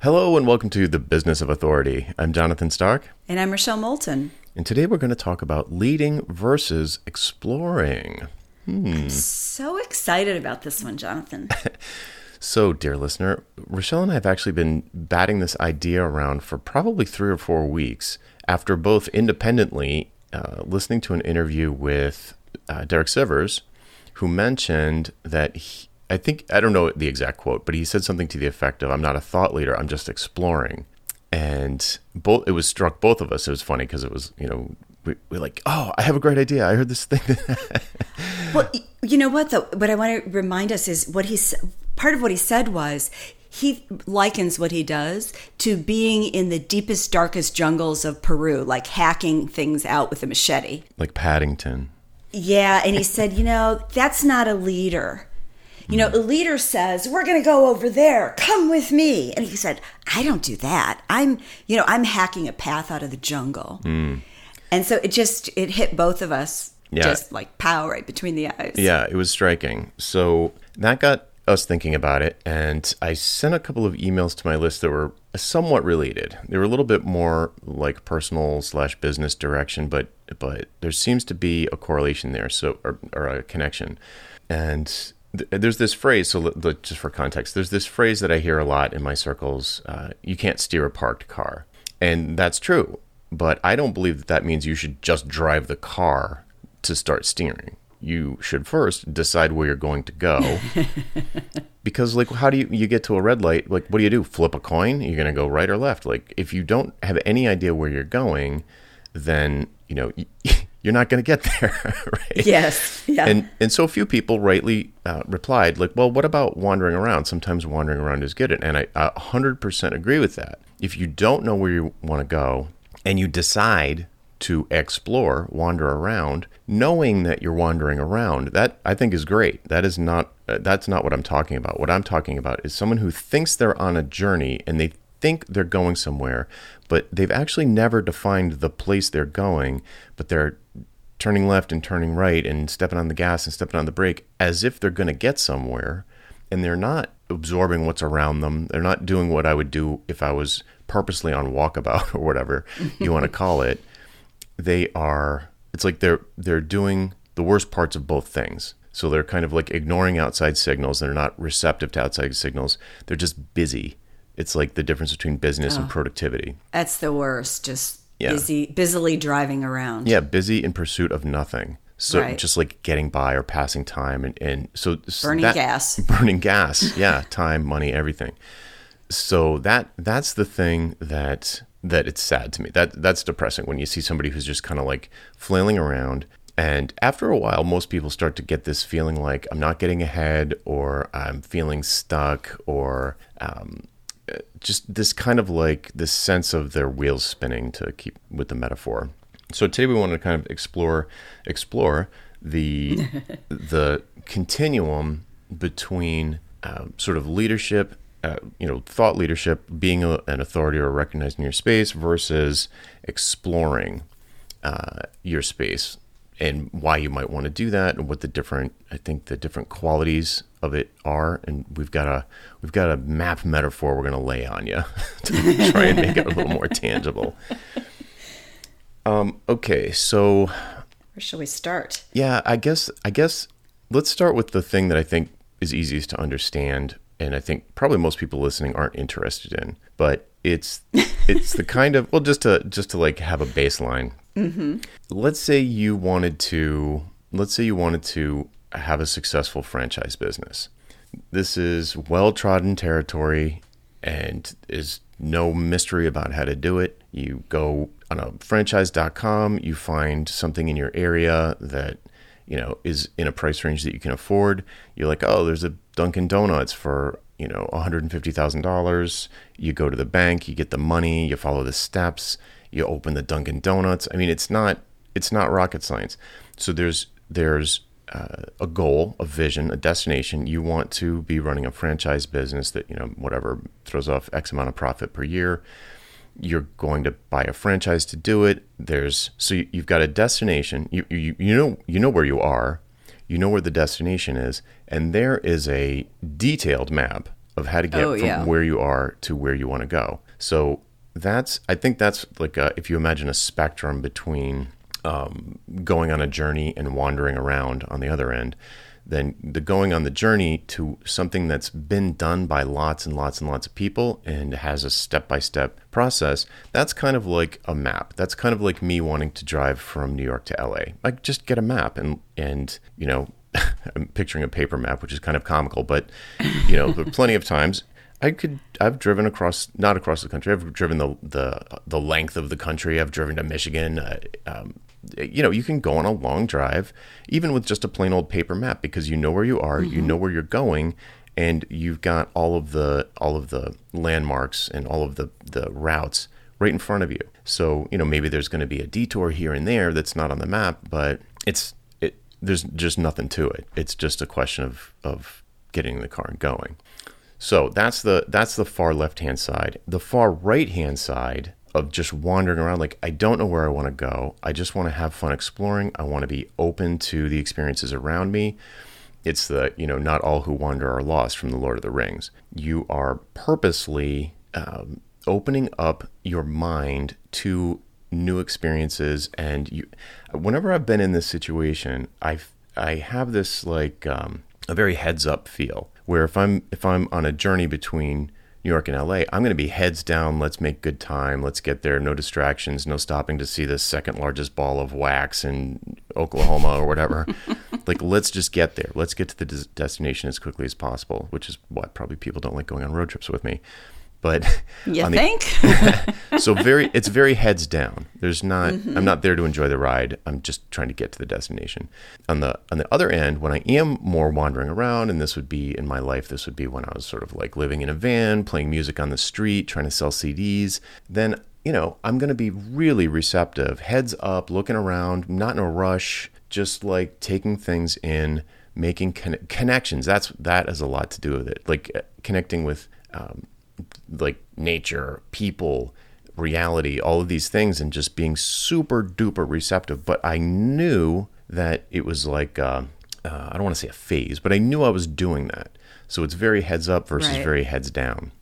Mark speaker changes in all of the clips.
Speaker 1: Hello and welcome to The Business of Authority. I'm Jonathan Stark.
Speaker 2: And I'm Rochelle Moulton.
Speaker 1: And today we're going to talk about leading versus exploring.
Speaker 2: Hmm. So excited about this one, Jonathan.
Speaker 1: so, dear listener, Rochelle and I have actually been batting this idea around for probably three or four weeks after both independently uh, listening to an interview with uh, Derek Sivers, who mentioned that he, I think I don't know the exact quote, but he said something to the effect of, "I'm not a thought leader. I'm just exploring." And both it was struck both of us. It was funny because it was you know we, we're like, "Oh, I have a great idea. I heard this thing."
Speaker 2: well, you know what though? What I want to remind us is what he's part of what he said was he likens what he does to being in the deepest, darkest jungles of Peru, like hacking things out with a machete.
Speaker 1: Like Paddington.
Speaker 2: Yeah. And he said, you know, that's not a leader. You know, a leader says, We're going to go over there. Come with me. And he said, I don't do that. I'm, you know, I'm hacking a path out of the jungle. Mm. And so it just, it hit both of us yeah. just like pow right between the eyes.
Speaker 1: Yeah, it was striking. So that got us thinking about it. And I sent a couple of emails to my list that were somewhat related. They were a little bit more like personal slash business direction, but but there seems to be a correlation there, so or, or a connection. And there's this phrase so just for context there's this phrase that i hear a lot in my circles uh, you can't steer a parked car. And that's true but i don't believe that that means you should just drive the car to start steering. You should first decide where you're going to go. Because like how do you you get to a red light like what do you do? Flip a coin? You're going to go right or left. Like if you don't have any idea where you're going then you know you're not going to get there, right?
Speaker 2: Yes. Yeah.
Speaker 1: And and so few people rightly uh, replied like, well, what about wandering around? Sometimes wandering around is good, and I hundred percent agree with that. If you don't know where you want to go and you decide to explore, wander around, knowing that you're wandering around, that I think is great. That is not uh, that's not what I'm talking about. What I'm talking about is someone who thinks they're on a journey and they think they're going somewhere, but they've actually never defined the place they're going, but they're turning left and turning right and stepping on the gas and stepping on the brake as if they're going to get somewhere and they're not absorbing what's around them. They're not doing what I would do if I was purposely on walkabout or whatever you want to call it. They are it's like they're they're doing the worst parts of both things. So they're kind of like ignoring outside signals. They're not receptive to outside signals. They're just busy it's like the difference between business oh, and ah. productivity.
Speaker 2: That's the worst. Just yeah. busy, busily driving around.
Speaker 1: Yeah, busy in pursuit of nothing. So right. just like getting by or passing time, and, and so
Speaker 2: burning that, gas,
Speaker 1: burning gas. Yeah, time, money, everything. So that that's the thing that that it's sad to me. That that's depressing when you see somebody who's just kind of like flailing around. And after a while, most people start to get this feeling like I'm not getting ahead, or I'm feeling stuck, or um, just this kind of like this sense of their wheels spinning to keep with the metaphor. So today we want to kind of explore explore the the continuum between uh, sort of leadership, uh, you know, thought leadership, being a, an authority or recognizing your space versus exploring uh, your space and why you might want to do that and what the different I think the different qualities of it are and we've got a we've got a map metaphor we're going to lay on you to try and make it a little more tangible. Um okay, so
Speaker 2: where shall we start?
Speaker 1: Yeah, I guess I guess let's start with the thing that I think is easiest to understand and I think probably most people listening aren't interested in, but it's it's the kind of well just to just to like have a baseline Mm-hmm. Let's say you wanted to, let's say you wanted to have a successful franchise business. This is well trodden territory and is no mystery about how to do it. You go on a franchise.com, you find something in your area that you know is in a price range that you can afford. You're like, "Oh, there's a Dunkin' Donuts for, you know, $150,000." You go to the bank, you get the money, you follow the steps, you open the Dunkin' Donuts. I mean, it's not it's not rocket science. So there's there's uh, a goal, a vision, a destination. You want to be running a franchise business that you know whatever throws off X amount of profit per year. You're going to buy a franchise to do it. There's so you, you've got a destination. You, you you know you know where you are. You know where the destination is, and there is a detailed map of how to get
Speaker 2: Oh,
Speaker 1: from
Speaker 2: yeah.
Speaker 1: where you are to where you want to go. So that's I think that's like a, if you imagine a spectrum between um, going on a journey and wandering around on the other end, then the going on the journey to something that's been done by lots and lots and lots of people and has a step by step process, that's kind of like a map. That's kind of like me wanting to drive from New York to LA. Like just get a map and and you know I'm picturing a paper map, which is kind of comical, but you know, plenty of times I could. I've driven across, not across the country. I've driven the the the length of the country. I've driven to Michigan. Uh, um, you know, you can go on a long drive, even with just a plain old paper map, because you know where you are, you mm-hmm. know where you're going, and you've got all of the all of the landmarks and all of the the routes right in front of you. So you know, maybe there's going to be a detour here and there that's not on the map, but it's it. There's just nothing to it. It's just a question of of getting in the car and going. So that's the that's the far left hand side. The far right hand side of just wandering around like I don't know where I want to go. I just want to have fun exploring. I want to be open to the experiences around me. It's the, you know, not all who wander are lost from the Lord of the Rings. You are purposely um, opening up your mind to new experiences and you whenever I've been in this situation, I I have this like um, a very heads up feel where if I'm if I'm on a journey between New York and LA, I'm going to be heads down. Let's make good time. Let's get there. No distractions. No stopping to see the second largest ball of wax in Oklahoma or whatever. like, let's just get there. Let's get to the des- destination as quickly as possible, which is what probably people don't like going on road trips with me. But
Speaker 2: You
Speaker 1: the-
Speaker 2: think?
Speaker 1: so very it's very heads down. There's not
Speaker 2: Mm-hmm.
Speaker 1: i'm not there to enjoy the ride. I'm just trying to get to the destination. On the on the other end when i am more wandering around and this would be in my life this would be when i was sort of like living in a van playing music on the street trying to sell cds then you know i'm going to be really receptive heads up looking around not in a rush just like taking things in making con- connections. That's that has a lot to do with it. Like uh, connecting with um, like nature, people, reality, all of these things, and just being super duper receptive. But I knew that it was like, uh, uh, I don't want to say a phase, but I knew I was doing that. So it's very heads up versus
Speaker 2: Right.
Speaker 1: very heads down.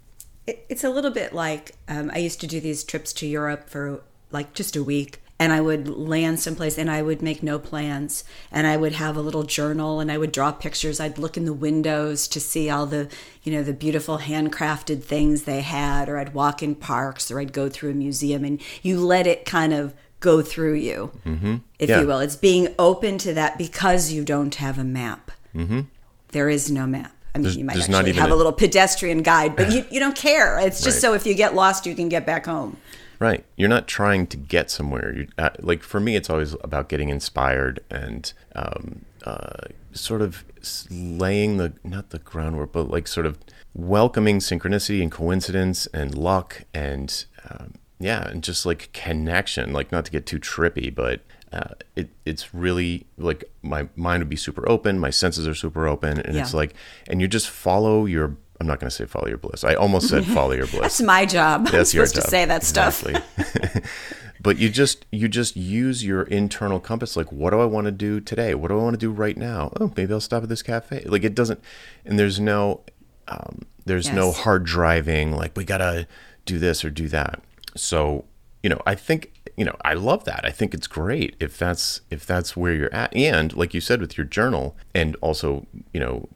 Speaker 2: It- it's a little bit like um, I used to do these trips to Europe for like just a week. And I would land someplace and I would make no plans. And I would have a little journal and I would draw pictures. I'd look in the windows to see all the, you know, the beautiful handcrafted things they had. Or I'd walk in parks or I'd go through a museum. And you let it kind of go through you, mm-hmm. if
Speaker 1: Yeah.
Speaker 2: you will. It's being open to that because you don't have a map. Mm-hmm. There is no map. I mean,
Speaker 1: There's-
Speaker 2: you might
Speaker 1: not
Speaker 2: actually
Speaker 1: even
Speaker 2: have
Speaker 1: a-
Speaker 2: a little pedestrian guide, but you, you don't care. It's just
Speaker 1: Right.
Speaker 2: so if you get lost, you can get back home.
Speaker 1: Right. You're not trying to get somewhere. You uh, like for me, it's always about getting inspired and um, uh, sort of laying the not the groundwork, but like sort of welcoming synchronicity and coincidence and luck and um, yeah, and just like connection. Like not to get too trippy, but uh, it it's really like my mind would be super open, my senses are super open, and it's like, and you just follow your. I'm not going to say follow your bliss. I almost said follow your bliss.
Speaker 2: That's my job. I'm
Speaker 1: That's your
Speaker 2: supposed to say that stuff.
Speaker 1: Exactly. but you just you just use your internal compass. Like, what do I want to do today? What do I want to do right now? Oh, maybe I'll stop at this cafe. Like, it doesn't. And there's no um, there's no hard driving. Like, we gotta do this or do that. So you know, I think you know, I love that. I think it's great if that's if that's where you're at. And like you said with your journal, and also you know,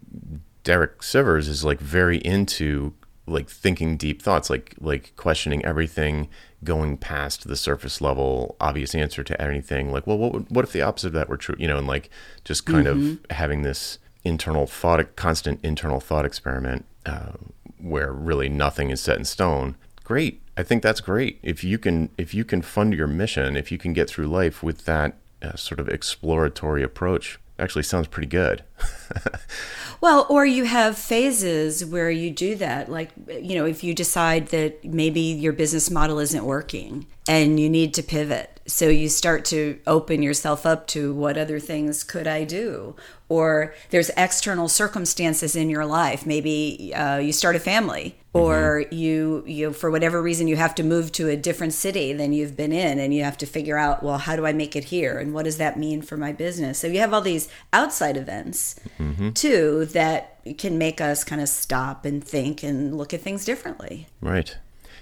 Speaker 1: Derek Sivers is like very into like thinking deep thoughts, like like questioning everything, going past the surface level obvious answer to anything. Like, well, what would, what if the opposite of that were true? You know, and like just kind of having this internal thought, constant internal thought experiment, uh, where really nothing is set in stone. Great, I think that's great. If you can if you can fund your mission, if you can get through life with that uh, sort of exploratory approach, actually sounds pretty good.
Speaker 2: Well, or you have phases where you do that. Like, you know, if you decide that maybe your business model isn't working and you need to pivot. So you start to open yourself up to what other things could I do? Or there's external circumstances in your life. Maybe uh, you start a family or mm-hmm. you you for whatever reason you have to move to a different city than you've been in and you have to figure out well how do i make it here and what does that mean for my business so you have all these outside events mm-hmm. too that can make us kind of stop and think and look at things differently
Speaker 1: Right.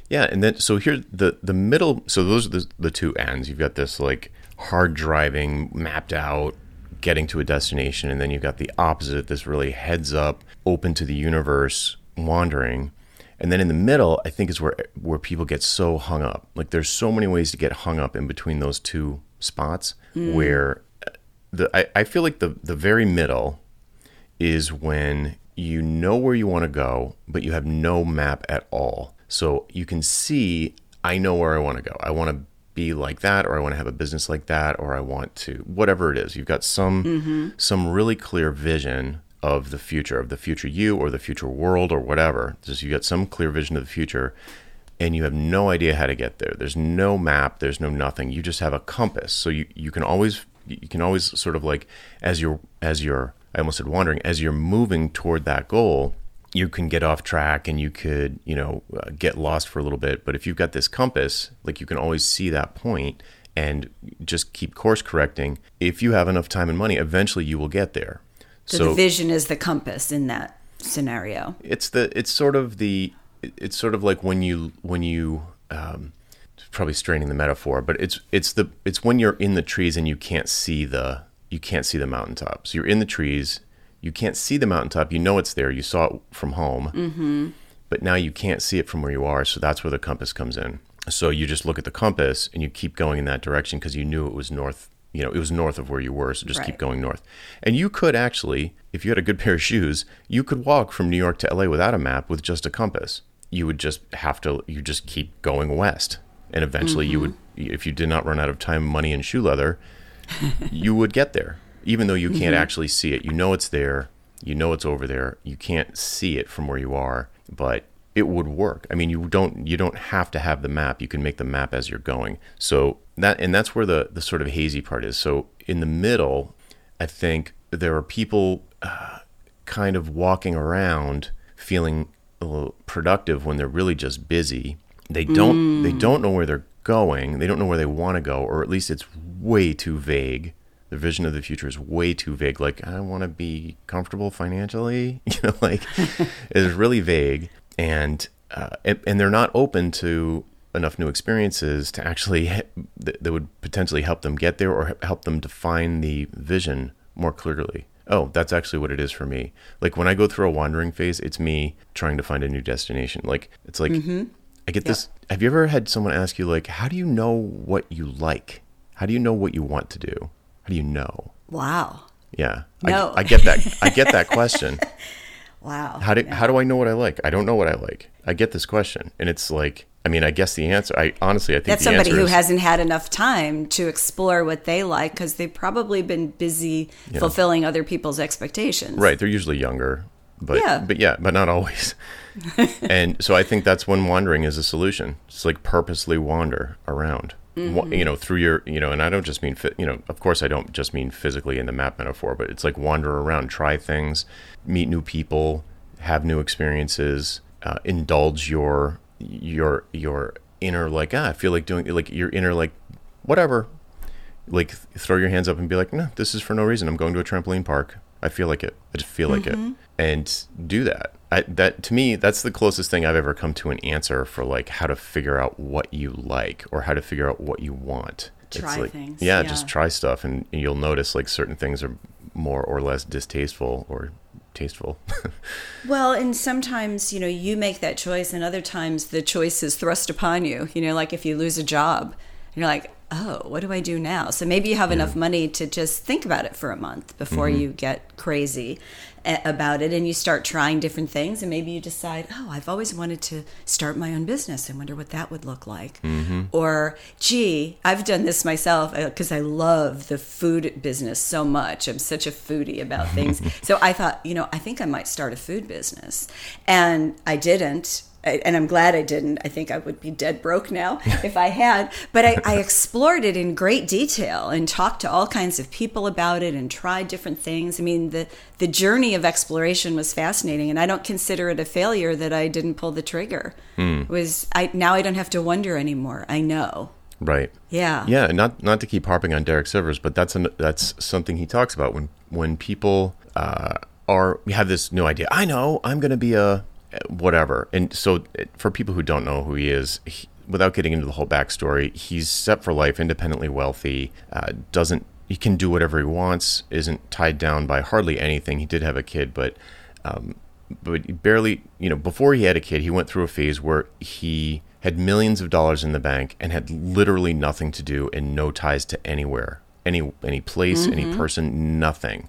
Speaker 1: Yeah, and then so here the the middle. So those are the the two ends. You've got this like hard driving, mapped out, getting to a destination, and then you've got the opposite. This really heads up, open to the universe, wandering. And then in the middle, I think is where where people get so hung up. Like there's so many ways to get hung up in between those two spots. Where uh, the I, I feel like the the very middle is when you know where you want to go, but you have no map at all. So you can see, I know where I want to go. I want to be like that, or I want to have a business like that, or I want to whatever it is. You've got some some really clear vision of the future, of the future you, or the future world, or whatever. Just you got some clear vision of the future, and you have no idea how to get there. There's no map. There's no nothing. You just have a compass. So you you can always you can always sort of like as you're as you're I almost said wandering as you're moving toward that goal you can get off track and you could you know uh, get lost for a little bit but if you've got this compass like you can always see that point and just keep course correcting if you have enough time and money eventually you will get there
Speaker 2: so, the vision is the compass in that scenario
Speaker 1: it's the it's sort of the it's sort of like when you when you um, probably straining the metaphor, but it's it's the it's when you're in the trees and you can't see the you can't see the mountaintop. So you're in the trees, you can't see the mountaintop. You know it's there. You saw it from home, mm-hmm. but now you can't see it from where you are. So that's where the compass comes in. So you just look at the compass and you keep going in that direction because you knew it was north. You know, it was north of where you were, so just
Speaker 2: Right.
Speaker 1: keep going north. And you could actually, if you had a good pair of shoes, you could walk from New York to LA without a map with just a compass. You would just have to, you just keep going west. And eventually you would, mm-hmm. if you did not run out of time, money, and shoe leather, you would get there, even though you can't mm-hmm. actually see it. You know it's there. You know it's over there. You can't see it from where you are, but it would work. I mean, you don't you don't have to have the map. You can make the map as you're going. So that and that's where the the sort of hazy part is. So in the middle, I think there are people uh, kind of walking around feeling a little productive when they're really just busy. They don't they don't know where they're going. They don't know where they want to go, or at least it's way too vague. The vision of the future is way too vague. Like I want to be comfortable financially, you know, like it's really vague, and, uh, and they're not open to enough new experiences to actually that, would potentially help them get there or help them define the vision more clearly. Oh, that's actually what it is for me. Like when I go through a wandering phase, it's me trying to find a new destination. Like it's like I get this. Have you ever had someone ask you like, "How do you know what you like? How do you know what you want to do? How do you know?"
Speaker 2: wow
Speaker 1: Yeah,
Speaker 2: No.
Speaker 1: I, I get that. I get that question.
Speaker 2: wow
Speaker 1: How do how do I know what I like? I don't know what I like. I get this question, and it's like, I mean, I guess the answer. I honestly, I think
Speaker 2: that's somebody who
Speaker 1: is,
Speaker 2: hasn't had enough time to explore what they like because they've probably been busy fulfilling other people's expectations
Speaker 1: Right, they're usually younger, but
Speaker 2: Yeah.
Speaker 1: but yeah, but not always. and so I think that's when wandering is a solution. It's like purposely wander around, Wa- you know, through your, you know, and I don't just mean, you know, of course I don't just mean physically in the map metaphor, but it's like wander around, try things, meet new people, have new experiences, uh, indulge your your your inner like ah, I feel like doing like your inner like whatever like th- throw your hands up and be like, no, this is for no reason. I'm going to a trampoline park. I feel like it. I just feel like it, mm-hmm. and do that. I, that to me, that's the closest thing I've ever come to an answer for like how to figure out what you like or how to figure out what you want.
Speaker 2: Try
Speaker 1: like,
Speaker 2: things,
Speaker 1: Yeah,
Speaker 2: yeah.
Speaker 1: just try stuff, and you'll notice like certain things are more or less distasteful or tasteful.
Speaker 2: Well, and sometimes, you know, you make that choice, and other times the choice is thrust upon you. You know, like if you lose a job, you're like, oh, what do I do now? So maybe you have enough money to just think about it for a month before mm-hmm. you get crazy eh, about it and you start trying different things. And maybe you decide, oh, I've always wanted to start my own business. I wonder what that would look like. Mm-hmm. Or, gee, I've done this myself uh, because I love the food business so much. I'm such a foodie about things. so I thought, you know, I think I might start a food business. And I didn't and I'm glad I didn't. I think I would be dead broke now if I had. But I, I, explored it in great detail and talked to all kinds of people about it and tried different things. I mean, the the journey of exploration was fascinating, and I don't consider it a failure that I didn't pull the trigger. Mm. It was I now I don't have to wonder anymore. I know.
Speaker 1: Right.
Speaker 2: Yeah.
Speaker 1: Yeah. Not not to keep harping on Derek Sivers, but that's an, that's something he talks about when when people uh, are have this new idea. I know I'm going to be a whatever. And so, for people who don't know who he is, he, without getting into the whole backstory, he's set for life, independently wealthy, uh, doesn't he can do whatever he wants, isn't tied down by hardly anything. He did have a kid, but um, but barely, you know, before he had a kid, he went through a phase where he had millions of dollars in the bank and had literally nothing to do and no ties to anywhere, any any place, mm-hmm. any person, nothing.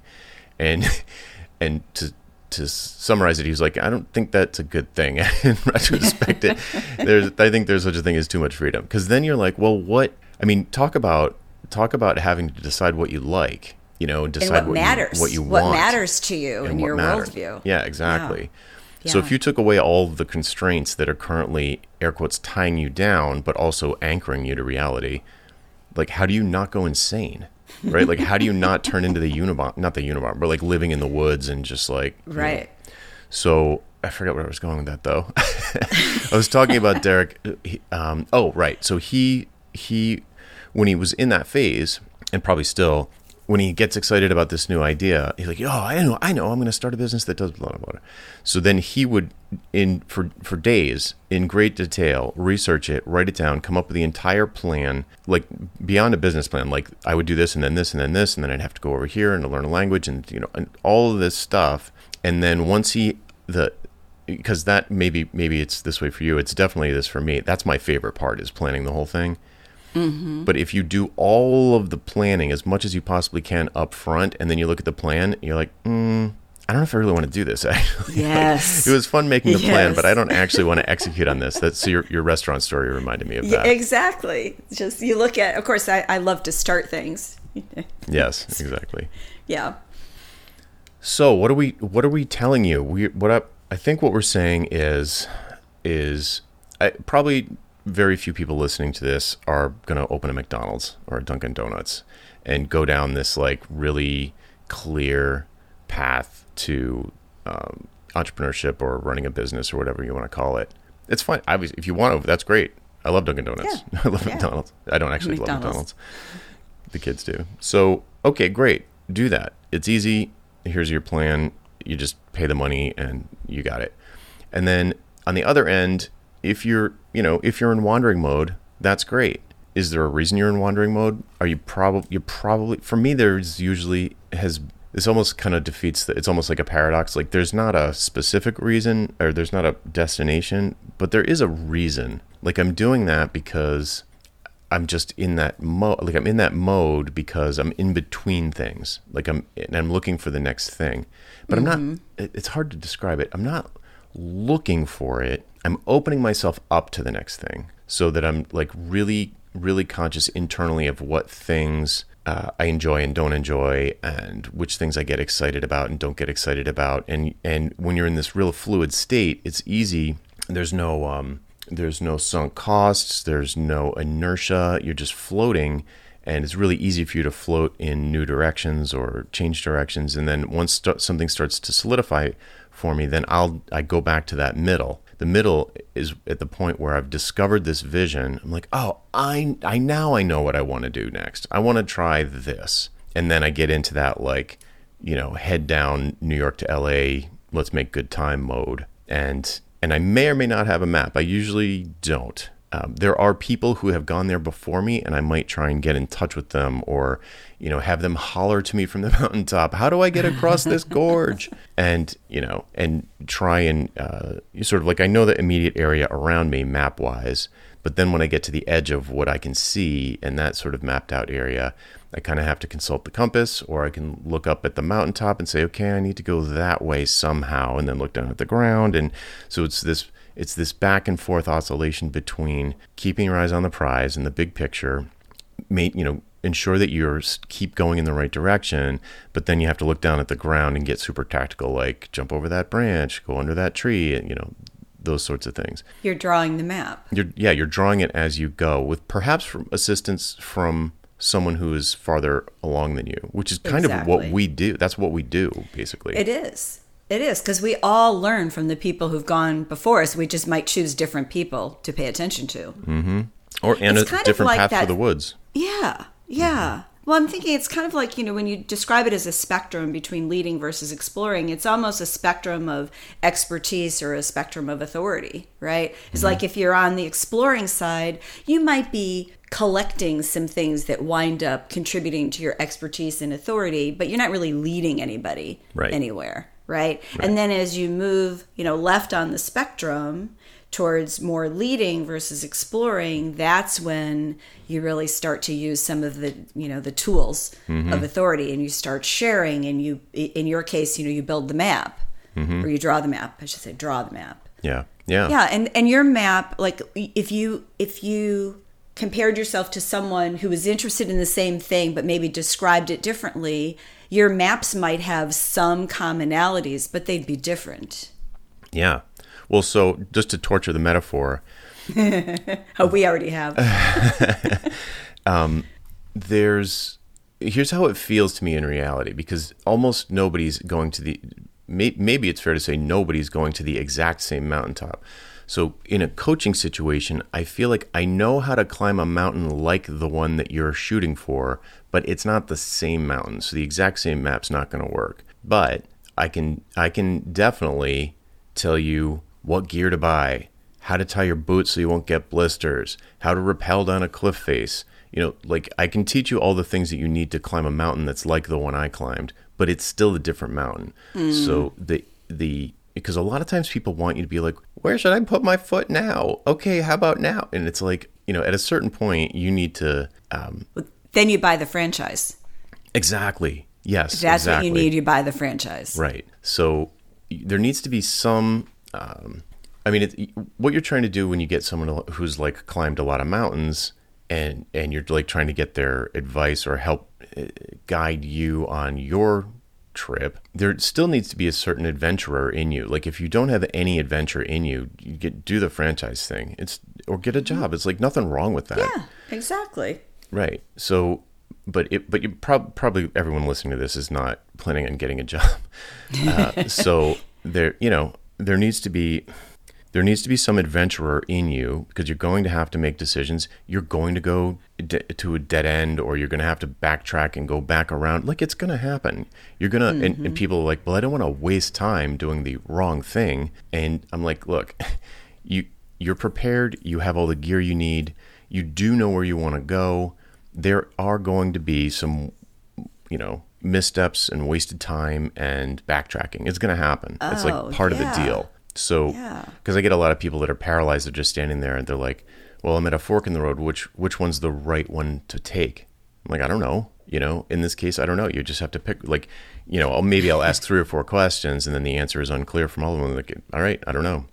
Speaker 1: And and to to summarize it, he was like, I don't think that's a good thing. in retrospect, it, there's, I think there's such a thing as too much freedom. Because then you're like, well, what? I mean, talk about talk about having to decide what you like, you know, decide
Speaker 2: what,
Speaker 1: what,
Speaker 2: matters,
Speaker 1: you, what you
Speaker 2: what
Speaker 1: want,
Speaker 2: matters to you in your matters. worldview.
Speaker 1: Yeah, exactly. Yeah. So if you took away all the constraints that are currently air quotes tying you down, but also anchoring you to reality, like how do you not go insane? Right? Like, how do you not turn into the Unabomber? Not the Unabomber, but like living in the woods and just like
Speaker 2: right.
Speaker 1: Know. So I forget where I was going with that though. I was talking about Derek. He, um, oh, right. So he he when he was in that phase, and probably still, when he gets excited about this new idea, he's like, "Oh, I know, I know, I'm going to start a business that does blah blah blah." So then he would, in for for days, in great detail, research it, write it down, come up with the entire plan, like beyond a business plan. Like I would do this and then this and then this, and then I'd have to go over here and learn a language and you know and all of this stuff. And then once he the because that maybe maybe it's this way for you, it's definitely this for me. That's my favorite part is planning the whole thing Mm-hmm. But if you do all of the planning as much as you possibly can up front, and then you look at the plan, you're like, mm, I don't know if I really want to do this. Actually,
Speaker 2: yes,
Speaker 1: like, it was fun making the yes. plan, but I don't actually want to execute on this. That's your your restaurant story reminded me of that.
Speaker 2: Yeah, exactly. Just you look at. Of course, I, I love to start things.
Speaker 1: yes, exactly.
Speaker 2: Yeah.
Speaker 1: So what are we what are we telling you? We what I, I think what we're saying is is I, probably very few people listening to this are going to open a McDonald's or a Dunkin' Donuts and go down this like really clear path to um, entrepreneurship or running a business or whatever you want to call it. It's fine. I was, if you want to, that's great. I love Dunkin' Donuts. Yeah. I love yeah. McDonald's. I don't actually McDonald's. love McDonald's. The kids do. So, okay, great. Do that. It's easy. Here's your plan. You just pay the money and you got it. And then on the other end, if you're, you know, if you're in wandering mode, that's great. Is there a reason you're in wandering mode? Are you probably you probably for me there's usually has this almost kind of defeats the, it's almost like a paradox like there's not a specific reason or there's not a destination but there is a reason like i'm doing that because i'm just in that mode like i'm in that mode because i'm in between things like i'm and i'm looking for the next thing but mm-hmm. i'm not mm-hmm. it's hard to describe it i'm not looking for it I'm opening myself up to the next thing so that I'm like really, really conscious internally of what things uh, I enjoy and don't enjoy, and which things I get excited about and don't get excited about. And and when you're in this real fluid state, it's easy. There's no um, there's no sunk costs. There's no inertia. You're just floating, and it's really easy for you to float in new directions or change directions. And then once st- something starts to solidify for me, then I'll I go back to that middle the middle is at the point where I've discovered this vision. I'm like, oh, I, I now I know what I want to do next. I want to try this. And then I get into that like, you know, head down New York to LA, let's make good time mode. And and I may or may not have a map. I usually don't. Um, there are people who have gone there before me, and I might try and get in touch with them, or you know, have them holler to me from the mountaintop, "How do I get across this gorge?" And you know, and try and uh, sort of like I know the immediate area around me map wise, but then when I get to the edge of what I can see and that sort of mapped out area, I kind of have to consult the compass, or I can look up at the mountaintop and say, "Okay, I need to go that way somehow," and then look down at the ground, and so it's this it's this back and forth oscillation between keeping your eyes on the prize and the big picture, you know, ensure that you're keep going in the right direction, but then you have to look down at the ground and get super tactical, like jump over that branch, go under that tree, and you know, those sorts of things.
Speaker 2: You're drawing the map.
Speaker 1: You're yeah, you're drawing it as you go with perhaps from assistance from someone who is farther along than you, which is kind of what we do. That's what we do basically.
Speaker 2: It is. It is because we all learn from the people who've gone before us. We just might choose different people to pay attention to. Mm-hmm.
Speaker 1: or and a
Speaker 2: it's of
Speaker 1: different
Speaker 2: like
Speaker 1: path
Speaker 2: that-
Speaker 1: for the woods.
Speaker 2: Yeah, yeah. Well, I'm thinking it's kind of like, you know, when you describe it as a spectrum between leading versus exploring, it's almost a spectrum of expertise or a spectrum of authority, right? It's mm-hmm. like if you're on the exploring side, you might be collecting some things that wind up contributing to your expertise and authority, but you're not really leading anybody
Speaker 1: Right.
Speaker 2: anywhere, right? And then as you move, you know, left on the spectrum, towards more leading versus exploring that's when you really start to use some of the you know the tools mm-hmm. of authority and you start sharing and you in your case you know you build the map mm-hmm. or you draw the map i should say draw the map
Speaker 1: Yeah. Yeah.
Speaker 2: yeah and and your map like if you if you compared yourself to someone who was interested in the same thing but maybe described it differently your maps might have some commonalities but they'd be different.
Speaker 1: Yeah. Well, so just to torture the metaphor,
Speaker 2: oh we already have.
Speaker 1: Um, there's here's how it feels to me in reality because almost nobody's going to the may, maybe it's fair to say nobody's going to the exact same mountaintop so in a coaching situation i feel like i know how to climb a mountain like the one that you're shooting for but it's not the same mountain so the exact same map's not going to work but i can i can definitely tell you what gear to buy how to tie your boots so you won't get blisters, how to rappel down a cliff face. You know, like I can teach you all the things that you need to climb a mountain that's like the one I climbed, but it's still a different mountain. Mm. So the the because a lot of times people want you to be like, where should I put my foot now? Okay, how about now? And it's like, you know, at a certain point, you need to um,
Speaker 2: then you buy the franchise
Speaker 1: exactly. Yes,
Speaker 2: If that's
Speaker 1: exactly.
Speaker 2: what you need. You buy the franchise.
Speaker 1: Right. So there needs to be some. Um, I mean, it, what you're trying to do when you get someone who's like climbed a lot of mountains, and and you're like trying to get their advice or help uh, guide you on your trip, there still needs to be a certain adventurer in you. Like if you don't have any adventure in you, you get do the franchise thing. It's or get a job. It's like nothing wrong with that.
Speaker 2: Yeah, exactly.
Speaker 1: Right. So, but it, but you prob- probably everyone listening to this is not planning on getting a job. Uh, so there, you know, there needs to be there needs to be some adventurer in you because you're going to have to make decisions. You're going to go de- to a dead end, or you're going to have to backtrack and go back around. Like it's going to happen. You're gonna, and, and mm-hmm. people are like, "Well, I don't want to waste time doing the wrong thing." And I'm like, "Look, you you're prepared. You have all the gear you need. You do know where you want to go. There are going to be some, you know, missteps and wasted time and backtracking. It's going to happen. it's
Speaker 2: Oh,
Speaker 1: like part of the deal. So,
Speaker 2: Yeah.
Speaker 1: because I get a lot of people that are paralyzed, they're just standing there and they're like, "Well, I'm at a fork in the road. Which which one's the right one to take?" I'm like, "I don't know." You know, in this case, I don't know. You just have to pick. Like, you know, I'll, maybe I'll ask three or four questions, and then the answer is unclear from all of them. Like, all right, I don't know.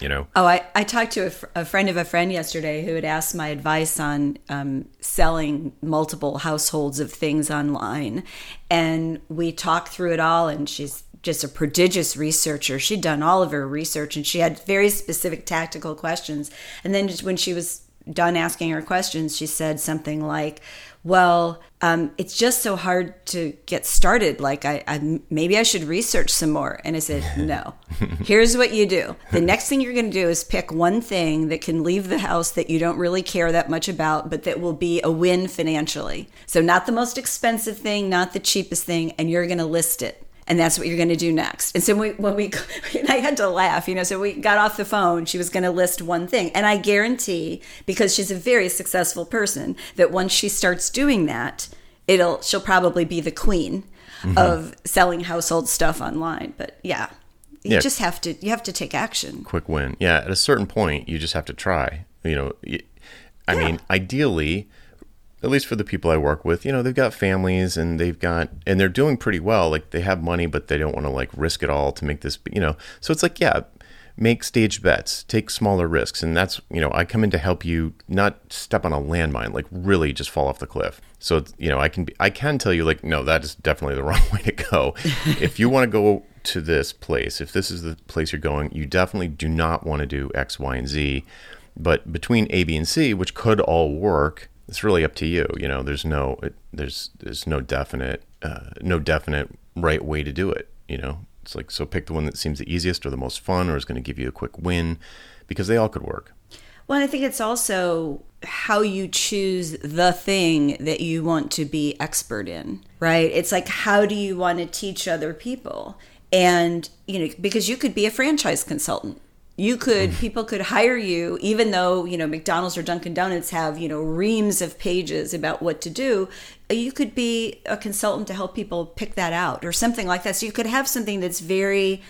Speaker 1: You know,
Speaker 2: Oh, I, I talked to a, fr- a friend of a friend yesterday who had asked my advice on um, selling multiple households of things online. And we talked through it all, and she's just a prodigious researcher. She'd done all of her research and she had very specific tactical questions. And then when she was done asking her questions, she said something like, well, um, it's just so hard to get started. Like, I, I maybe I should research some more. And I said, no. Here's what you do. The next thing you're going to do is pick one thing that can leave the house that you don't really care that much about, but that will be a win financially. So, not the most expensive thing, not the cheapest thing, and you're going to list it and that's what you're going to do next. And so we, when we, and I had to laugh, you know, so we got off the phone. She was going to list one thing. And I guarantee, because she's a very successful person, that once she starts doing that, it'll, she'll probably be the queen mm-hmm. of selling household stuff online. But yeah, you
Speaker 1: Yeah.
Speaker 2: just have to, you have to take action.
Speaker 1: quick win. Yeah, at a certain point, you just have to try. You know, I mean, ideally, at least for the people I work with, you know, they've got families and they've got, and they're doing pretty well. Like they have money, but they don't want to like risk it all to make this, you know. So it's like, yeah, make staged bets, take smaller risks. And that's, you know, I come in to help you not step on a landmine, like really just fall off the cliff. So, you know, I can, be, I can tell you, like, no, that is definitely the wrong way to go. if you want to go to this place, if this is the place you're going, you definitely do not want to do X, Y, and Z. But between A, B, and C, which could all work, it's really up to you. You know, there's no it, there's there's no definite uh, no definite right way to do it. You know, it's like so pick the one that seems the easiest or the most fun or is going to give you a quick win, because they all could work.
Speaker 2: Well, I think it's also how you choose the thing that you want to be expert in, right? It's like, how do you want to teach other people? And, you know, because you could be a franchise consultant. You could, people could hire you, even though, you know, McDonald's or Dunkin' Donuts have, you know, reams of pages about what to do. You could be a consultant to help people pick that out or something like that. So you could have something that's very,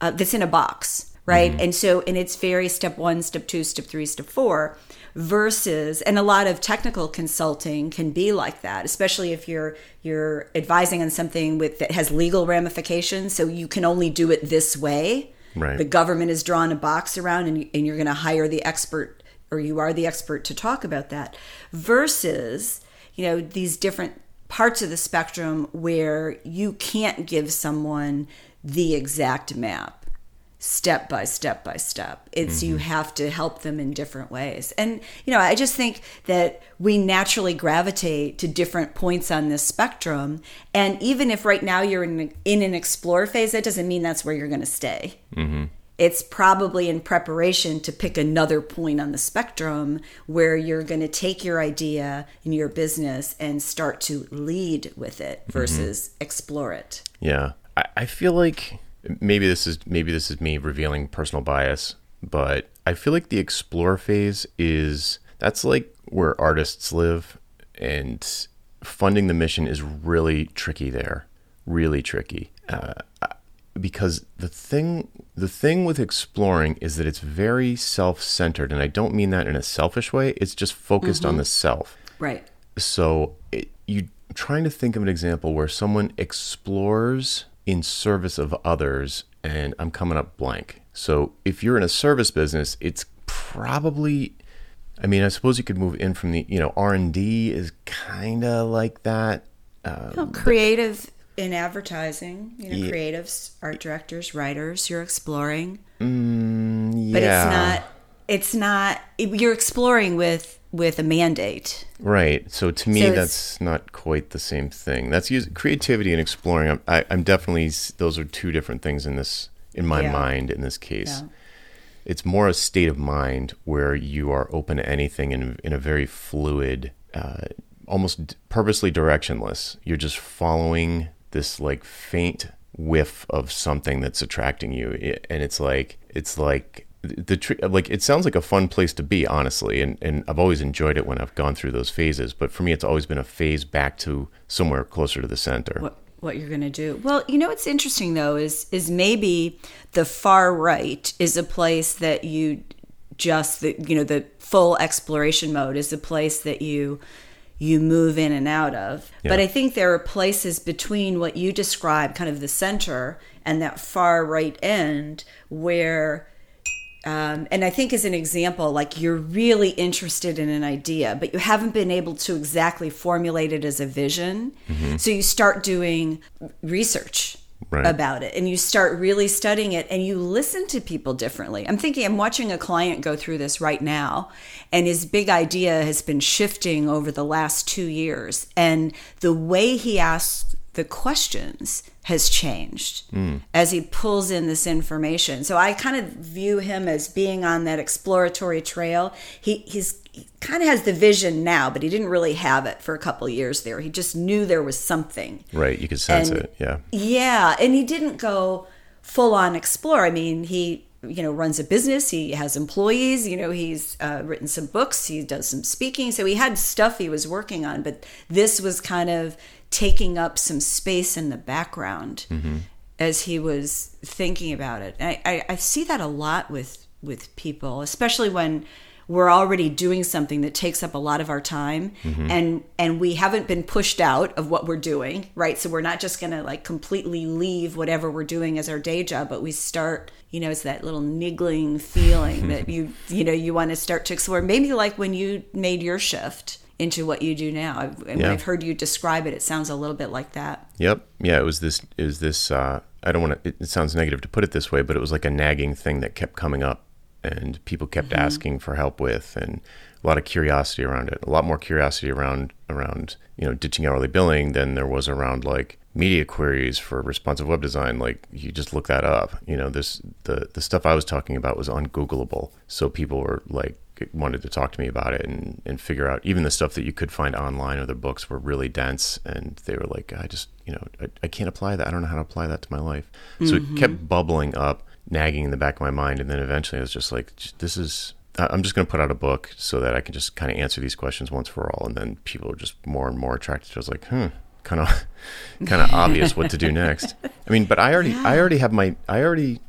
Speaker 2: uh, that's in a box right? Mm-hmm. And so, and it's very step one, step two, step three, step four versus and a lot of technical consulting can be like that especially if you're you're advising on something with that has legal ramifications so you can only do it this way
Speaker 1: right.
Speaker 2: The government has drawn a box around and, and you're going to hire the expert or you are the expert to talk about that versus you know these different parts of the spectrum where you can't give someone the exact map step by step by step. It's mm-hmm. you have to help them in different ways. And you know, I just think that we naturally gravitate to different points on this spectrum. And even if right now you're in, in an explore phase, that doesn't mean that's where you're going to stay. Mm-hmm. It's probably in preparation to pick another point on the spectrum where you're going to take your idea in your business and start to lead with it mm-hmm. versus mm-hmm. explore it.
Speaker 1: Yeah. I, I feel like maybe this is maybe this is me revealing personal bias, but I feel like the explore phase is that's like where artists live and funding the mission is really tricky there, really tricky. Uh, because the thing the thing with exploring is that it's very self-centered and I don't mean that in a selfish way, it's just focused mm-hmm. on the self.
Speaker 2: Right.
Speaker 1: So it, you trying to think of an example where someone explores in service of others and I'm coming up blank. So if you're in a service business, it's probably I mean, I suppose you could move in from the, you know, R&D is kind of like that.
Speaker 2: Um, creative in advertising, you know, yeah. creatives, art directors, writers, you're exploring.
Speaker 1: Mm, yeah.
Speaker 2: But it's not it's not you're exploring with with a mandate.
Speaker 1: Right. So to me, so that's not quite the same thing. That's use, creativity and exploring. I'm, I, am definitely those are two different things in this in my yeah. mind in this case. Yeah. It's more a state of mind where you are open to anything in in a very fluid, uh, almost purposely directionless. You're just following this like faint whiff of something that's attracting you, and it's like it's like the tree like it sounds like a fun place to be honestly and, and i've always enjoyed it when i've gone through those phases but for me it's always been a phase back to somewhere closer to the center.
Speaker 2: What, what you're going to do? Well you know what's interesting though is is maybe the far right is a place that you just the you know the full exploration mode is a place that you you move in and out of. Yeah. but i think there are places between what you describe kind of the center and that far right end where um, and I think as an example, like you're really interested in an idea, but you haven't been able to exactly formulate it as a vision. Mm-hmm. So you start doing research right. about it and you start really studying it and you listen to people differently. I'm thinking, I'm watching a client go through this right now, and his big idea has been shifting over the last two years. And the way he asks the questions has changed mm. as he pulls in this information. So I kind of view him as being on that exploratory trail. He he's he kind of has the vision now, but he didn't really have it for a couple years there. He just knew there was something.
Speaker 1: Right, you could sense
Speaker 2: and,
Speaker 1: it. Yeah.
Speaker 2: Yeah, and he didn't go full on explore. I mean, he you know runs a business he has employees you know he's uh, written some books he does some speaking so he had stuff he was working on but this was kind of taking up some space in the background mm-hmm. as he was thinking about it. I, I, I see that a lot with with people, especially when we're already doing something that takes up a lot of our time mm-hmm. and and we haven't been pushed out of what we're doing right so we're not just going to like completely leave whatever we're doing as our day job but we start you know it's that little niggling feeling that you you know you want to start to explore maybe like when you made your shift into what you do now. I've, yeah. I've heard you describe it. It sounds a little bit like that.
Speaker 1: Yep. Yeah. It was this. It was this. Uh, I don't want to. It, it sounds negative to put it this way, but it was like a nagging thing that kept coming up, and people kept
Speaker 2: Mm-hmm.
Speaker 1: asking for help with, and a lot of curiosity around it. A lot more curiosity around around you know ditching hourly billing than there was around like media queries for responsive web design. Like you just look that up. You know, this the the stuff I was talking about was ungoogleable, so people were like wanted to talk to me about it and, and figure out even the stuff that you could find online or the books were really dense and they were like i just you know I, I can't apply that. I don't know how to apply that to my life. So it kept bubbling up nagging in the back of my mind. And then eventually i was just like this is i'm just going to put out a book so that i can just kind of answer these questions once for all. And then people are just more and more attracted to it. i was like hmm kind of kind of obvious what to do next. I mean but i already i already have my i already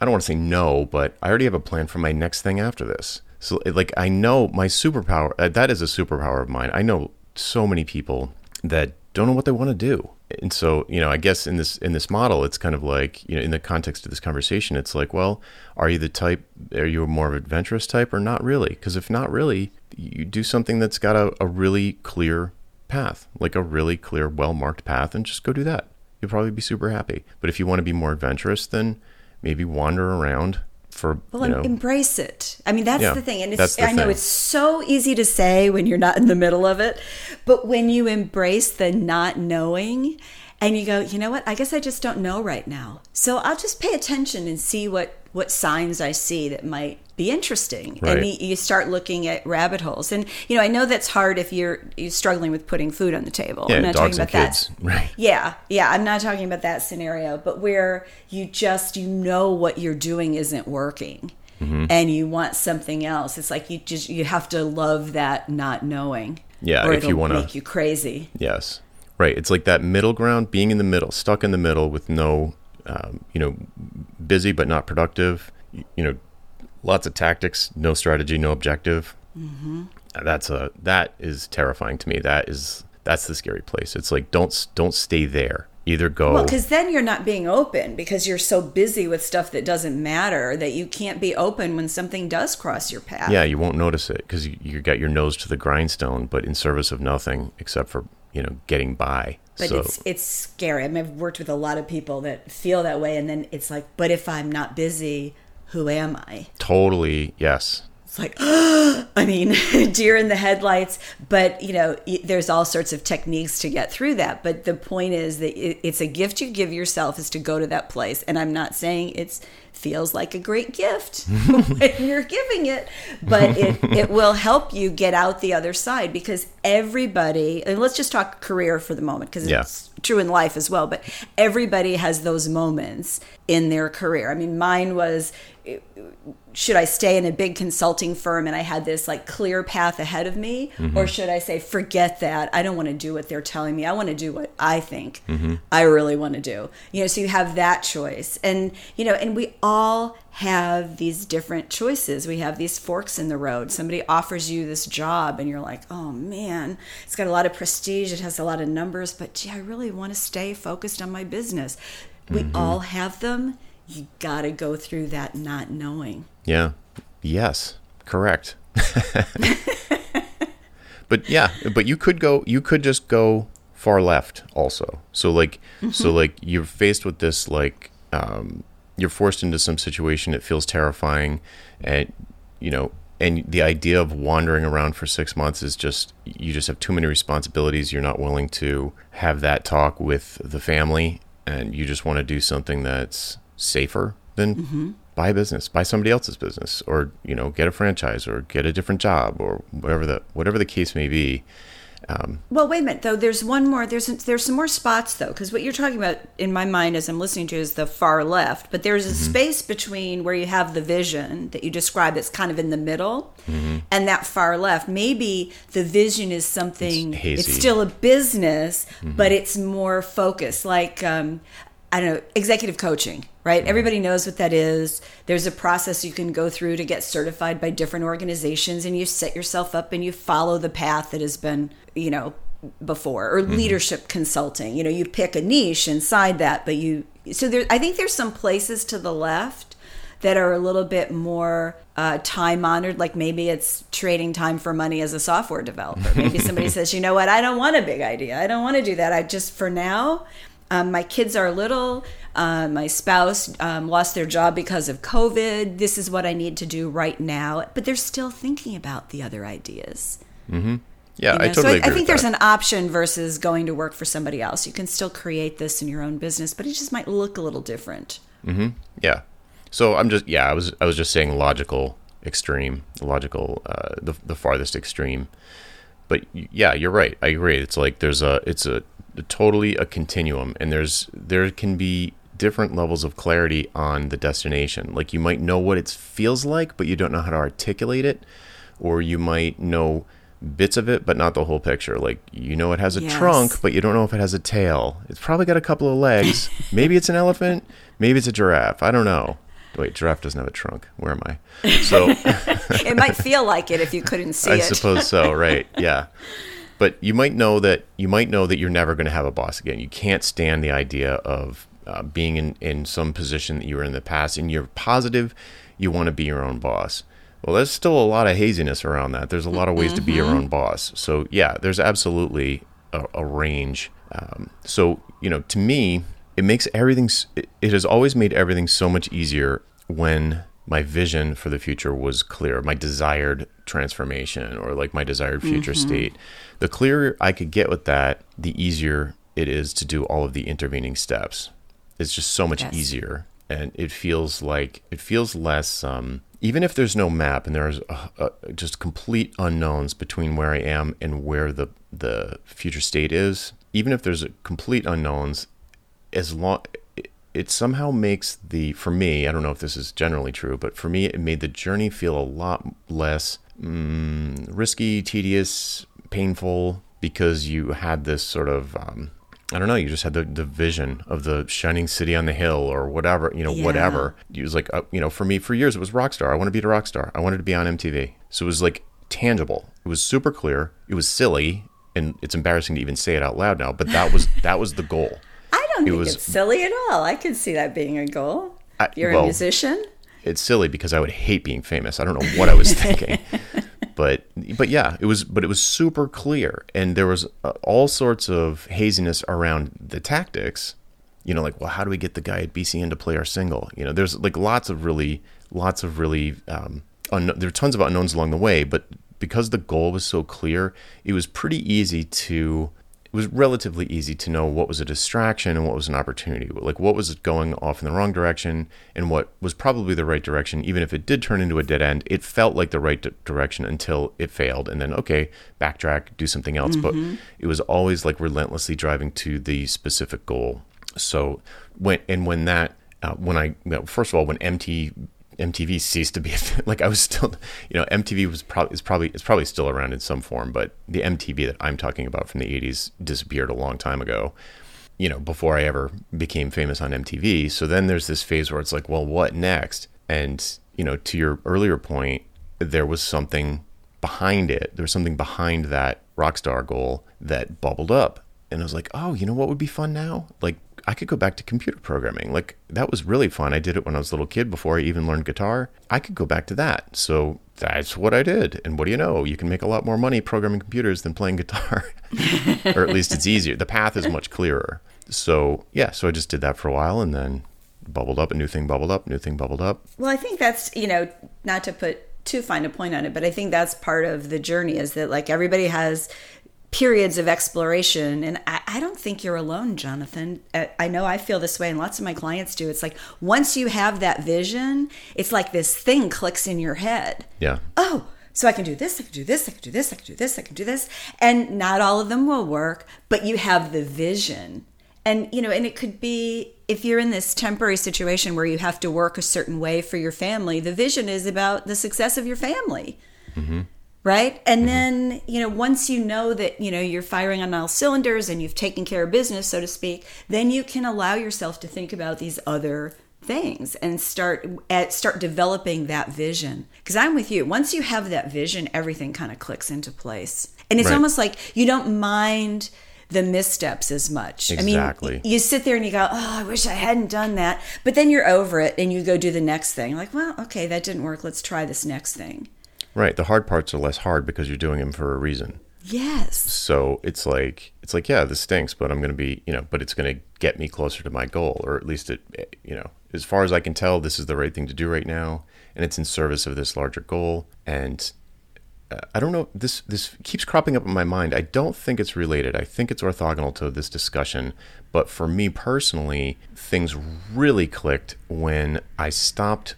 Speaker 1: I don't want to say no, but I already have a plan for my next thing after this. So, like, I know my superpower, uh, that is a superpower of mine. I know so many people that don't know what they want to do. And so, you know, I guess in this in this model, it's kind of like, you know, in the context of this conversation, it's like, well, are you the type, are you a more of adventurous type or not really? Because if not really, you do something that's got a, a really clear path, like a really clear, well marked path, and just go do that. You'll probably be super happy. But if you want to be more adventurous, then maybe wander around for
Speaker 2: Well,
Speaker 1: you know
Speaker 2: embrace it. I mean, that's
Speaker 1: Yeah,
Speaker 2: the thing, and it's, I know
Speaker 1: thing.
Speaker 2: it's so easy to say when you're not in the middle of it, but when you embrace the not knowing, and you go, you know what? I guess I just don't know right now. So I'll just pay attention and see what what signs I see that might be interesting.
Speaker 1: Right.
Speaker 2: And you, you start looking at rabbit holes. And you know, I know that's hard if you're you're struggling with putting food on the table.
Speaker 1: Yeah,
Speaker 2: I'm not
Speaker 1: dogs
Speaker 2: talking
Speaker 1: and
Speaker 2: about
Speaker 1: kids.
Speaker 2: that.
Speaker 1: Right.
Speaker 2: Yeah, yeah. I'm not talking about that scenario, but where you just you know what you're doing isn't working,
Speaker 1: Mm-hmm.
Speaker 2: and you want something else. It's like you just you have to love that not knowing.
Speaker 1: Yeah,
Speaker 2: or
Speaker 1: if you
Speaker 2: it'll
Speaker 1: wanna-
Speaker 2: make you crazy.
Speaker 1: Yes. Right. It's like that middle ground, being in the middle, stuck in the middle with no, um, you know, busy but not productive. You know, lots of tactics, no strategy, no objective. Mm-hmm. That's a that is terrifying to me. That is that's the scary place. It's like don't don't stay there. Either go.
Speaker 2: Well, because then you're not being open because you're so busy with stuff that doesn't matter that you can't be open when something does cross your path.
Speaker 1: yeah, you won't notice it because you, you got your nose to the grindstone, but in service of nothing except for you know getting by.
Speaker 2: But
Speaker 1: so
Speaker 2: it's it's scary. I mean, I've worked with a lot of people that feel that way, and then it's like, but if I'm not busy, who am I?
Speaker 1: totally yes.
Speaker 2: It's like, I mean, deer in the headlights. But you know, there's all sorts of techniques to get through that. But the point is that it's a gift you give yourself is to go to that place. And I'm not saying it's feels like a great gift when you're giving it, but it it will help you get out the other side because everybody. And let's just talk career for the moment because
Speaker 1: Yeah.
Speaker 2: it's true in life as well. But everybody has those moments in their career. I mean, mine was should I stay in a big consulting firm and I had this like clear path ahead of me? Mm-hmm. Or should I say, forget that? I don't want to do what they're telling me. I want to do what I think mm-hmm. I really want to do. You know, so you have that choice. And, you know, and we all have these different choices. We have these forks in the road. Somebody offers you this job and you're like, oh man, it's got a lot of prestige, it has a lot of numbers, but gee, I really want to stay focused on my business. We mm-hmm. all have them. You got to go through that not knowing.
Speaker 1: Yeah. Yes. Correct. but yeah, but you could go you could just go far left also. So like so like you're faced with this like um you're forced into some situation it feels terrifying and you know and the idea of wandering around for 6 months is just you just have too many responsibilities you're not willing to have that talk with the family and you just want to do something that's safer than mm-hmm. buy a business, buy somebody else's business, or you know, get a franchise, or get a different job, or whatever the whatever the case may be.
Speaker 2: Um, well, wait a minute though. There's one more. There's there's some more spots though, because what you're talking about in my mind as I'm listening to is the far left. But there's a mm-hmm. space between where you have the vision that you describe that's kind of in the middle, mm-hmm. and that far left. Maybe the vision is something.
Speaker 1: It's hazy.
Speaker 2: still a business, but it's more focused. Like um, I don't know, executive coaching, right? Everybody knows what that is. There's a process you can go through to get certified by different organizations, and you set yourself up and you follow the path that has been, you know, before. Or leadership consulting, you know, you pick a niche inside that, but you. So there, I think there's some places to the left that are a little bit more uh, time honored. Like maybe it's trading time for money as a software developer. Maybe somebody says, you know what, I don't want a big idea. I don't want to do that. I just for now. Um, my kids are little. Uh, my spouse um, lost their job because of COVID. This is what I need to do right now. But they're still thinking about the other ideas.
Speaker 1: Mm-hmm. Yeah,
Speaker 2: You know,
Speaker 1: I totally
Speaker 2: so I,
Speaker 1: agree.
Speaker 2: I think there's
Speaker 1: that.
Speaker 2: an option versus going to work for somebody else. You can still create this in your own business, but it just might look a little different.
Speaker 1: Yeah. So I'm just yeah, I was I was just saying logical extreme, logical uh the the farthest extreme. But yeah, you're right. I agree. It's like there's a it's a, totally a continuum and there's there can be different levels of clarity on the destination. Like you might know what it feels like, but you don't know how to articulate it or you might know bits of it but not the whole picture. Like you know it has a
Speaker 2: Yes.
Speaker 1: trunk, but you don't know if it has a tail. It's probably got a couple of legs. maybe it's an elephant, maybe it's a giraffe. I don't know. Wait, giraffe doesn't have a trunk. Where am I? So
Speaker 2: it might feel like it if you couldn't see
Speaker 1: I
Speaker 2: it.
Speaker 1: suppose so, right? Yeah. But you might know that you might know that you're never going to have a boss again. You can't stand the idea of uh, being in, in some position that you were in the past, and you're positive you want to be your own boss. Well, there's still a lot of haziness around that. There's a lot of ways to be your own boss. So yeah, there's absolutely a, a range. Um, so you know, to me, it makes everything. It has always made everything so much easier when my vision for the future was clear, my desired transformation or like my desired future state. The clearer I could get with that, the easier it is to do all of the intervening steps. It's just so much
Speaker 2: Yes.
Speaker 1: easier, and it feels like it feels less. Um, even if there's no map and there's uh, uh, just complete unknowns between where I am and where the the future state is, even if there's a complete unknowns, as long it, somehow makes the for me i don't know if this is generally true but for me it made the journey feel a lot less mm, risky tedious painful because you had this sort of um, i don't know you just had the, the vision of the shining city on the hill or whatever you know
Speaker 2: Yeah.
Speaker 1: whatever. It was like uh, you know for me for years it was rockstar. I want to be a rock star i wanted to be on mtv so it was like tangible. It was super clear. It was silly and it's embarrassing to even say it out loud now but that was that was the goal
Speaker 2: Don't think
Speaker 1: was-
Speaker 2: it's silly at all. I could see that being a goal.
Speaker 1: I-
Speaker 2: You're
Speaker 1: well,
Speaker 2: a musician.
Speaker 1: it's silly because I would hate being famous. I don't know what I was thinking, but but yeah, it was but it was super clear, and there was uh, all sorts of haziness around the tactics. You know, like well, how do we get the guy at BCN to play our single? You know, there's like lots of really lots of really um, un- there are tons of unknowns along the way, but because the goal was so clear, it was pretty easy to it was relatively easy to know what was a distraction and what was an opportunity. Like what was going off in the wrong direction and what was probably the right direction. Even if it did turn into a dead end, it felt like the right di- direction until it failed. And then, okay, backtrack, do something else. But it was always like relentlessly driving to the specific goal. So when, and when that, uh, when I, you know, first of all, when MT, MTV ceased to be like I was still, you know, MTV was probably is probably it's probably still around in some form, but the MTV that I'm talking about from the 80s disappeared a long time ago. You know, before I ever became famous on MTV. So then there's this phase where it's like, well, what next? And you know, to your earlier point, there was something behind it. There was something behind that rock star goal that bubbled up, and I was like, oh, you know what would be fun now? Like I could go back to computer programming. Like that was really fun. I did it when I was a little kid before I even learned guitar. I could go back to that. So that's what I did. And what do you know? You can make a lot more money programming computers than playing guitar. or at least it's easier. The path is much clearer. So yeah, so I just did that for a while and then bubbled up, a new thing bubbled up, new thing bubbled up.
Speaker 2: Well, I think that's, you know, not to put too fine a point on it, but I think that's part of the journey is that like everybody has periods of exploration. And I, I don't think you're alone, Jonathan. I, I know I feel this way, and lots of my clients do. It's like once you have that vision, it's like this thing clicks in your head.
Speaker 1: Yeah.
Speaker 2: oh, so I can do this, I can do this, I can do this, I can do this, I can do this. And not all of them will work, but you have the vision. And, you know, and it could be if you're in this temporary situation where you have to work a certain way for your family, the vision is about the success of your family. Mm-hmm. Right. And mm-hmm. then, you know, once you know that, you know, you're firing on all cylinders and you've taken care of business, so to speak, then you can allow yourself to think about these other things and start at start developing that vision. Because i'm with you. Once you have that vision everything kind of clicks into place. And it's
Speaker 1: Right.
Speaker 2: almost like you don't mind the missteps as much.
Speaker 1: Exactly.
Speaker 2: i mean you sit there and you go oh i wish i hadn't done that. But then you're over it and you go do the next thing. Like well okay that didn't work. Let's try this next thing
Speaker 1: Right. The hard parts are less hard because you're doing them for a reason.
Speaker 2: Yes.
Speaker 1: So it's like it's like yeah, this stinks, but I'm going to be you know, but it's going to get me closer to my goal, or at least it you know, as far as I can tell, this is the right thing to do right now, and it's in service of this larger goal. And uh, I don't know this this keeps cropping up in my mind. I don't think it's related. I think it's orthogonal to this discussion, but for me personally, things really clicked when I stopped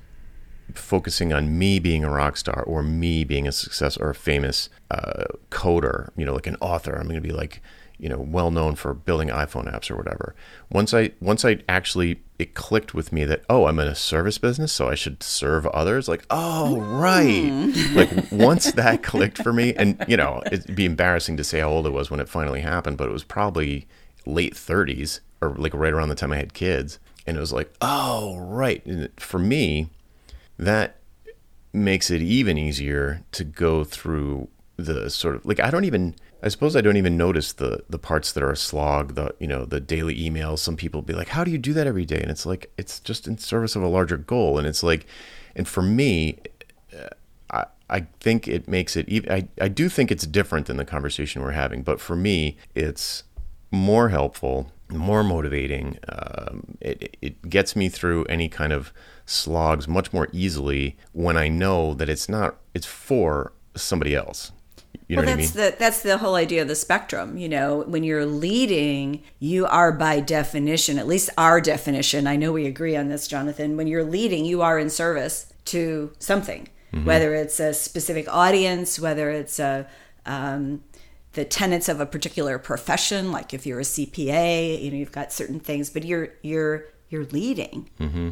Speaker 1: focusing on me being a rock star or me being a success or a famous uh, coder, you know, like an author. I'm going to be like, you know, well known for building iPhone apps or whatever. Once I once I actually it clicked with me that oh, I'm in a service business, so I should serve others. Like, oh, right. like once that clicked for me, and you know, it'd be embarrassing to say how old I was when it finally happened, but it was probably late 30s or like right around the time I had kids. And it was like, oh, right. And for me, that makes it even easier to go through the sort of like I don't even I suppose I don't even notice the the parts that are a slog the you know the daily emails. Some people be like how do you do that every day? And it's like it's just in service of a larger goal. And it's like and for me I I think it makes it even I, I do think it's different than the conversation we're having. But for me it's more helpful more motivating. Um, it, it gets me through any kind of slogs much more easily when I know that it's not it's for somebody else. You know
Speaker 2: well,
Speaker 1: what
Speaker 2: that's
Speaker 1: I mean?
Speaker 2: the that's the whole idea of the spectrum. You know, when you're leading, you are by definition, at least our definition. I know we agree on this, Jonathan. When you're leading, you are in service to something, mm-hmm. whether it's a specific audience, whether it's a um, the tenets of a particular profession, like if you're a CPA, you know, you've got certain things, but you're you're you're leading. Mm-hmm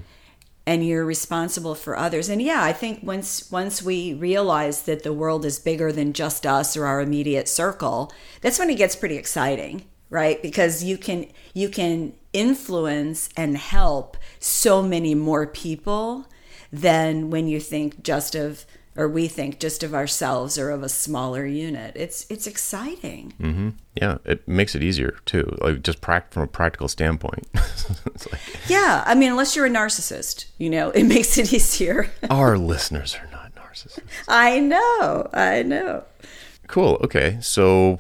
Speaker 2: and you're responsible for others. And yeah, I think once once we realize that the world is bigger than just us or our immediate circle, that's when it gets pretty exciting, right? Because you can you can influence and help so many more people than when you think just of or we think just of ourselves or of a smaller unit. It's it's exciting.
Speaker 1: Mm-hmm. Yeah, it makes it easier too, like just from a practical standpoint.
Speaker 2: like, yeah, I mean, unless you're a narcissist, you know, it makes it easier.
Speaker 1: our listeners are not narcissists.
Speaker 2: I know, I know.
Speaker 1: Cool. Okay, so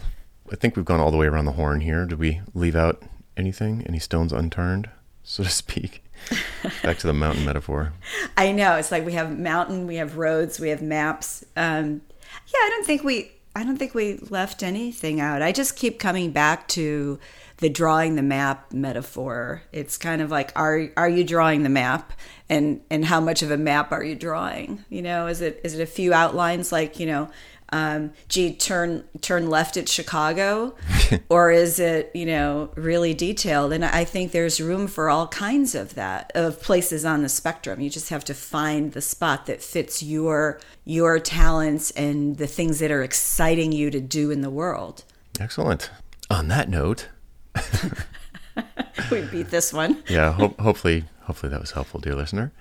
Speaker 1: I think we've gone all the way around the horn here. Did we leave out anything? Any stones unturned, so to speak? Back to the mountain metaphor.
Speaker 2: I know. It's like we have mountain, we have roads, we have maps. Um, yeah, I don't think we I don't think we left anything out. I just keep coming back to the drawing the map metaphor. It's kind of like are are you drawing the map and and how much of a map are you drawing? You know, is it is it a few outlines like, you know, um, gee, turn turn left at Chicago, or is it you know really detailed? And I think there's room for all kinds of that of places on the spectrum. You just have to find the spot that fits your your talents and the things that are exciting you to do in the world.
Speaker 1: Excellent. On that note,
Speaker 2: we beat this one.
Speaker 1: yeah. Ho- hopefully, hopefully that was helpful, dear listener.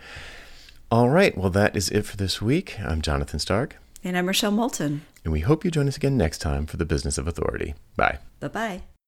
Speaker 1: All right. Well, that is it for this week. I'm Jonathan Stark.
Speaker 2: And I'm Rochelle Moulton.
Speaker 1: And we hope you join us again next time for the Business of Authority. Bye.
Speaker 2: Bye bye.